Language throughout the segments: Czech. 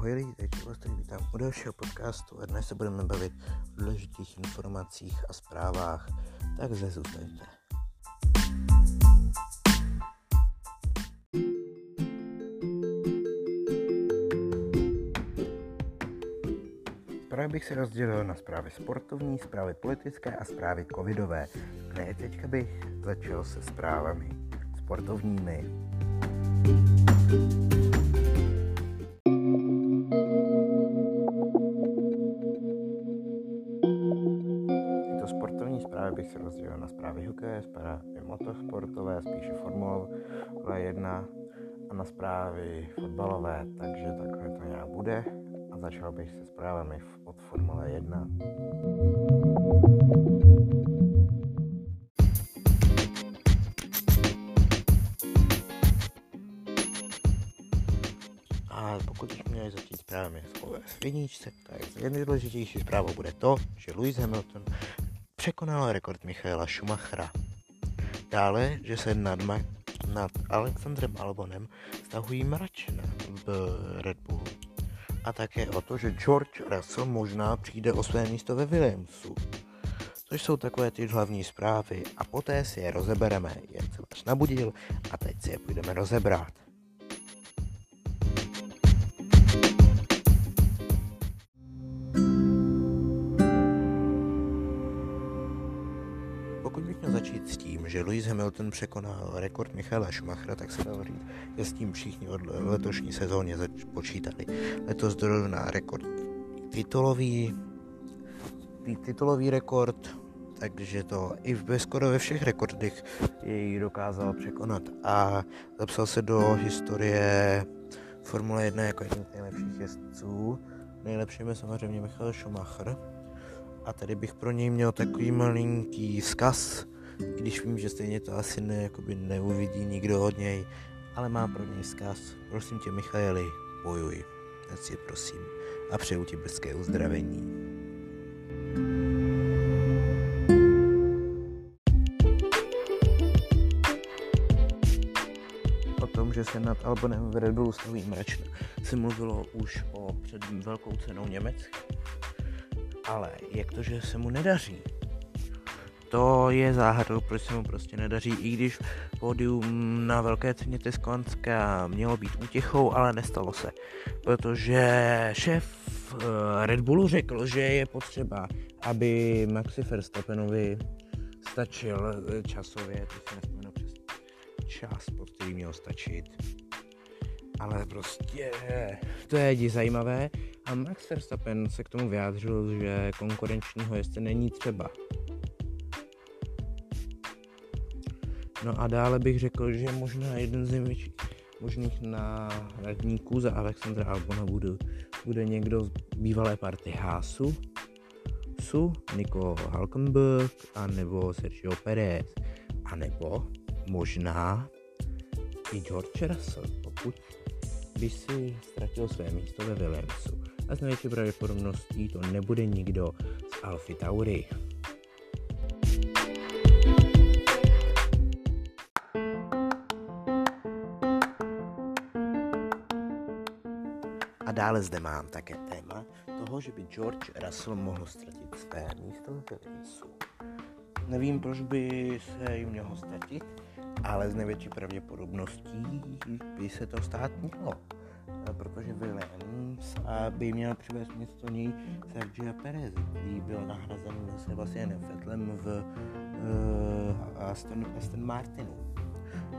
Ahoj lidi, teď vás tady vítám u dalšího podcastu a dnes se budeme bavit o důležitých informacích a zprávách, takže zůstaňte. Zprávy bych se rozdělil na zprávy sportovní, zprávy politické a zprávy covidové. Ne, teďka bych začal se zprávami sportovními. Tyto rozdělil na zprávy hokeje, zprávy motosportové, spíše Formule 1 a na zprávy fotbalové, takže takhle to nějak bude a začal bych se zprávami od Formule 1. A pokud bychom měli začít zprávami v jedničce, tak nejdůležitější zpráva bude to, že Lewis Hamilton překonal rekord Michaela Schumachera. Dále, že se nad, Ma- nad Alexandrem Albonem stahují mračna v Red Bullu. A také o to, že George Russell možná přijde o své místo ve Williamsu. Což jsou takové ty hlavní zprávy a poté si je rozebereme, jen jsem vás nabudil a teď si je půjdeme rozebrat. Začít s tím, že Lewis Hamilton překonal rekord Michaela Schumachera, tak se dalo říct, že s tím všichni od letošní sezóně počítali. Letos dorovná rekord titulový, titulový rekord, takže to i ve skoro ve všech rekordech jej dokázal překonat a zapsal se do historie Formule 1 jako jeden z nejlepších jezdců. Nejlepším je samozřejmě Michael Schumacher, a tady bych pro něj měl takový malinký vzkaz, když vím, že stejně to asi ne, jakoby neuvidí nikdo od něj, ale má pro něj vzkaz. Prosím tě, Michaeli, bojuj. Si prosím. A přeju ti brzké uzdravení. O tom, že se nad Albonem v Red Bullu staví mračna, se mluvilo už o před velkou cenou Německa ale jak to, že se mu nedaří? To je záhadou, proč se mu prostě nedaří, i když pódium na velké ceně Teskonska mělo být útěchou, ale nestalo se, protože šéf eh, Red Bullu řekl, že je potřeba, aby Maxi Verstappenovi stačil eh, časově, to si nespomenu přes čas, pod který měl stačit. Ale prostě to je zajímavé, a Max Verstappen se k tomu vyjádřil, že konkurenčního jezdce není třeba. No a dále bych řekl, že možná jeden z největších možných náhradníků za Alexandra Albona bude, bude někdo z bývalé party Hásu, Su, Nico Halkenberg, anebo Sergio Perez, anebo možná i George Russell, pokud by si ztratil své místo ve Williamsu a s největší pravděpodobností to nebude nikdo z Alfy Tauri. Dále zde mám také téma toho, že by George Russell mohl ztratit své místo v Williamsu. Nevím, proč by se jim mělo ztratit, ale z největší pravděpodobností by se to stát mělo protože Williams by měl přivést místo něj Sergio Perez, který byl nahrazen Sebastianem Vettelem v uh, Aston, Aston Martinu,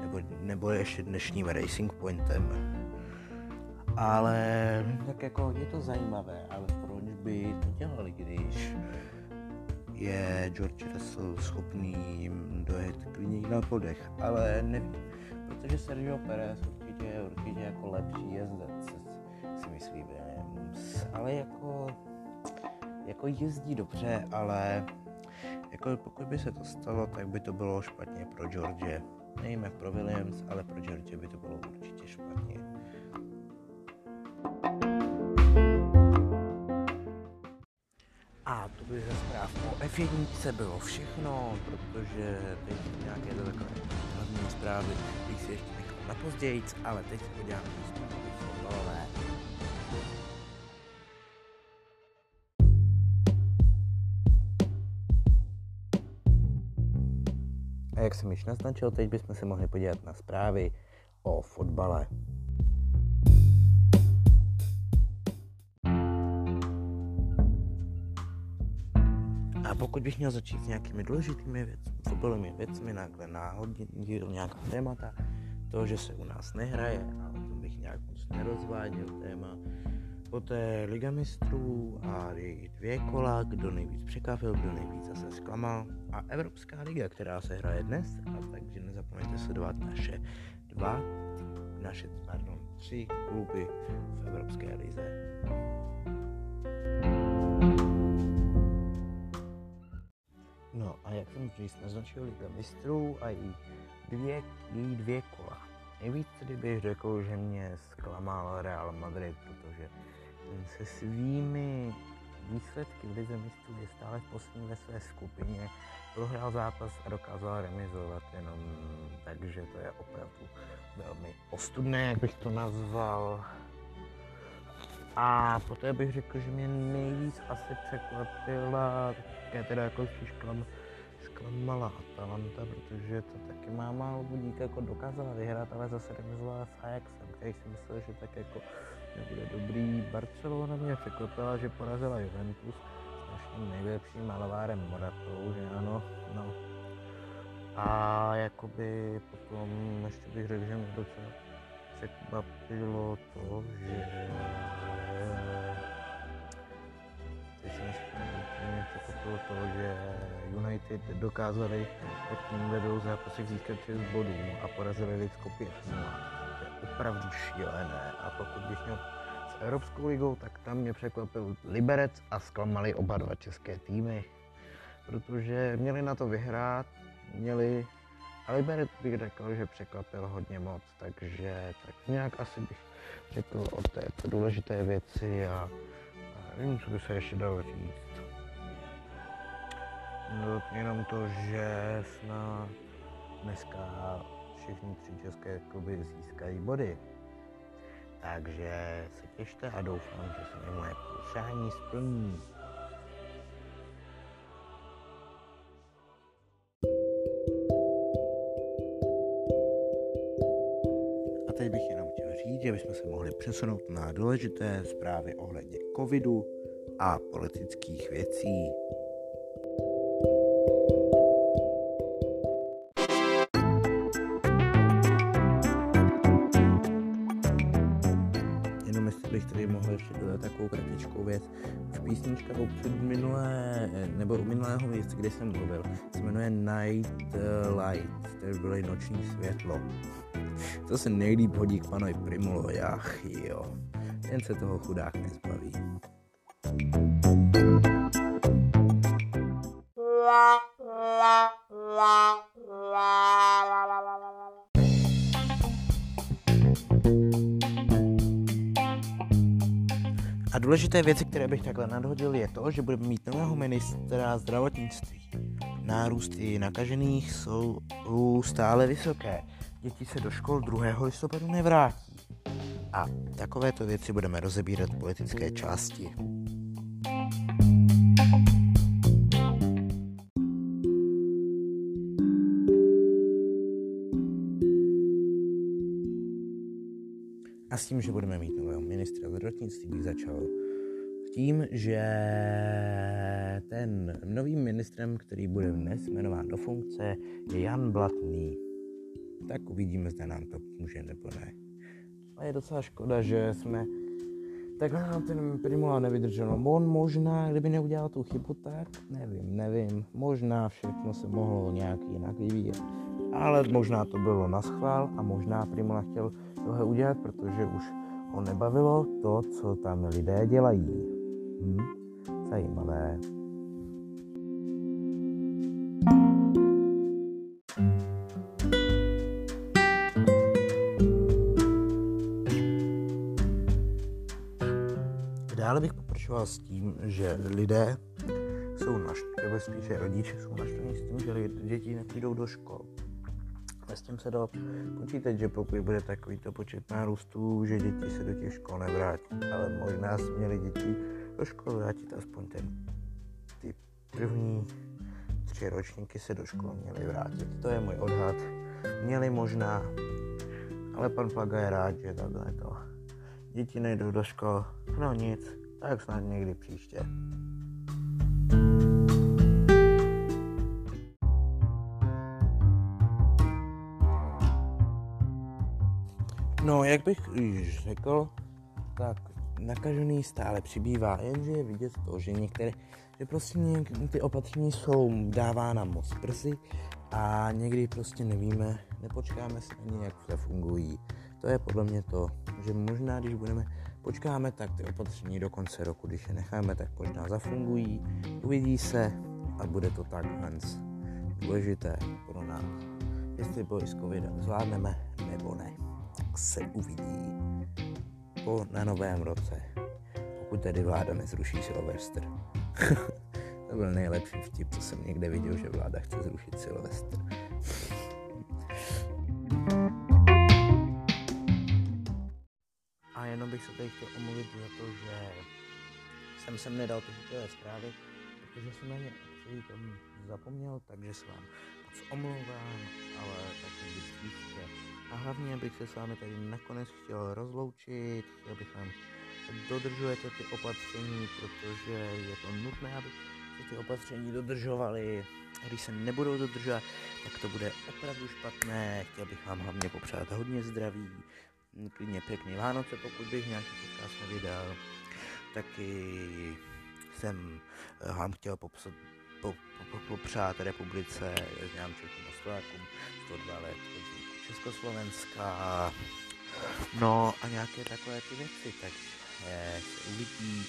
nebo, nebo ještě dnešním Racing Pointem. Ale tak jako je to zajímavé, ale proč by to dělali, když je George Russell schopný dojet klidně na podech, ale nevím, protože Sergio Perez určitě je určitě jako lepší jezdec, si myslí Williams, ale jako, jako jezdí dobře, ale jako pokud by se to stalo, tak by to bylo špatně pro George. Jak pro Williams, ale pro George by to bylo určitě špatně. v jedničce bylo všechno, protože teď nějaké to takové hlavní zprávy, bych si ještě nechal na pozdějíc, ale teď se podíváme zprávy fotbalové. A jak jsem již naznačil, teď bychom se mohli podívat na zprávy o fotbale. Pokud bych měl začít s nějakými důležitými věcmi, fotbalovými věcmi, náhle náhodně nějaká témata, to, že se u nás nehraje, a o tom bych nějak moc nerozváděl téma, poté Liga mistrů a její dvě kola, kdo nejvíc překvapil, kdo nejvíc zase zklamal a Evropská liga, která se hraje dnes, a takže nezapomeňte sledovat naše dva, naše, pardon, tři kluby v Evropské lize. No a jak jsem říct, naznačil Liga mistrů a její dvě, její dvě kola. Nejvíc tedy bych řekl, že mě zklamal Real Madrid, protože se svými výsledky v Lize mistrů je stále v poslední ve své skupině. Prohrál zápas a dokázal remizovat jenom, takže to je opravdu velmi ostudné, jak bych to nazval. A poté bych řekl, že mě nejvíc asi překvapila, je teda jako spíš klam, zklamala Atalanta, protože to taky má málo budík, jako dokázala vyhrát, ale zase remizovala s Ajaxem, který si myslel, že tak jako nebude dobrý. Barcelona mě překvapila, že porazila Juventus s naším nejlepším malovárem Moratou, že ano, no. A jakoby potom ještě bych řekl, že mě docela překvapilo to, že Dokázali, jak tím vedou zápasy získat 6 bodů a porazili Lidsko 5 To je opravdu šílené a pokud bych měl s Evropskou ligou, tak tam mě překvapil Liberec a zklamali oba dva české týmy, protože měli na to vyhrát, měli a Liberec bych řekl, že překvapil hodně moc, takže tak nějak asi bych řekl o této důležité věci a, a nevím, co by se ještě dalo říct. No, jenom to, že snad dneska všechny tři české kluby získají body. Takže se těšte a doufám, že se mi moje přání splní. A teď bych jenom chtěl říct, že bychom se mohli přesunout na důležité zprávy ohledně covidu a politických věcí. Písnička před minulé, nebo u minulého místa, kde jsem mluvil, se jmenuje Night Light, to bylo noční světlo. To se nejlíp hodí k panovi Primulovi, ach jo, jen se toho chudák nezbaví. La, la, la, la, důležité věci, které bych takhle nadhodil, je to, že budeme mít nového ministra zdravotnictví. Nárůsty nakažených jsou stále vysoké. Děti se do škol 2. listopadu nevrátí. A takovéto věci budeme rozebírat v politické části. A s tím, že budeme mít ministra zdravotnictví, bych začal tím, že ten novým ministrem, který bude dnes jmenován do funkce, je Jan Blatný. Tak uvidíme, zda nám to může nebo ne. A je docela škoda, že jsme takhle nám ten Primula nevydržel. No, on možná, kdyby neudělal tu chybu, tak nevím, nevím. Možná všechno se mohlo nějak jinak vyvíjet. Ale možná to bylo na schvál a možná Primula chtěl tohle udělat, protože už ho nebavilo to, co tam lidé dělají. Hm? Zajímavé. Dále bych pokračoval s tím, že lidé jsou naštvaní, nebo spíše rodiče jsou naštvaní s tím, že děti nepůjdou do škol s tím se dalo počítat, že pokud bude takovýto počet nárůstů, že děti se do těch škol nevrátí. Ale možná si měli děti do školy vrátit aspoň ten ty první další ročníky se do školy měly vrátit. To je můj odhad. Měli možná, ale pan Plaga je rád, že takhle to. Děti nejdou do škol, no nic, tak snad někdy příště. No, jak bych již řekl, tak nakažený stále přibývá, jenže je vidět to, že některé, že prostě něk, ty opatření jsou dávána moc brzy a někdy prostě nevíme, nepočkáme si ani, jak se fungují. To je podle mě to, že možná, když budeme, počkáme, tak ty opatření do konce roku, když je necháme, tak možná zafungují, uvidí se a bude to tak Hans důležité pro nás. Jestli boj s covidem zvládneme nebo ne, se uvidí po na novém roce, pokud tedy vláda nezruší Silvestr. to byl nejlepší vtip, co jsem někde viděl, že vláda chce zrušit Silvestr. A jenom bych se tady chtěl omluvit za to, že jsem sem nedal ty hotové zprávy, protože jsem na ně zapomněl, takže se vám moc omlouvám, ale tak někdy příště. A hlavně bych se s vámi tady nakonec chtěl rozloučit, chtěl bych vám dodržujete ty opatření, protože je to nutné, aby se ty opatření dodržovaly. Když se nebudou dodržovat, tak to bude opravdu špatné. Chtěl bych vám hlavně popřát hodně zdraví, klidně pěkný Vánoce, pokud bych nějaký podcast nevydal. Taky jsem vám chtěl popsat, po, po, po, popřát republice, znám Čechům Slovákům 102 let Československa, no a nějaké takové ty věci, takže se uvidí,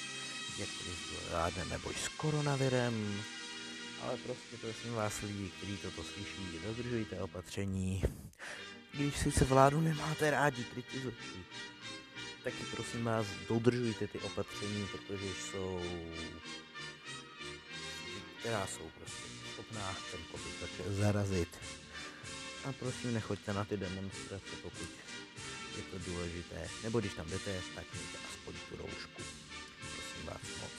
jak tedy zvládneme boj s koronavirem, ale prostě prosím vás lidi, kteří toto slyší, dodržujte opatření. Když sice vládu nemáte rádi, kritizujte, taky prosím vás, dodržujte ty opatření, protože jsou, která jsou prostě schopná ten covid zarazit. A prosím, nechoďte na ty demonstrace, pokud je to důležité. Nebo když tam jdete, tak mějte aspoň tu roušku. Prosím vás moc.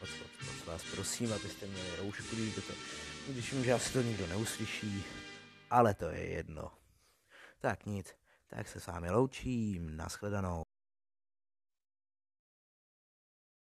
Moc, moc, moc vás prosím, abyste měli roušku, když jdete. Když vím, že asi to nikdo neuslyší, ale to je jedno. Tak nic, tak se s vámi loučím, nashledanou.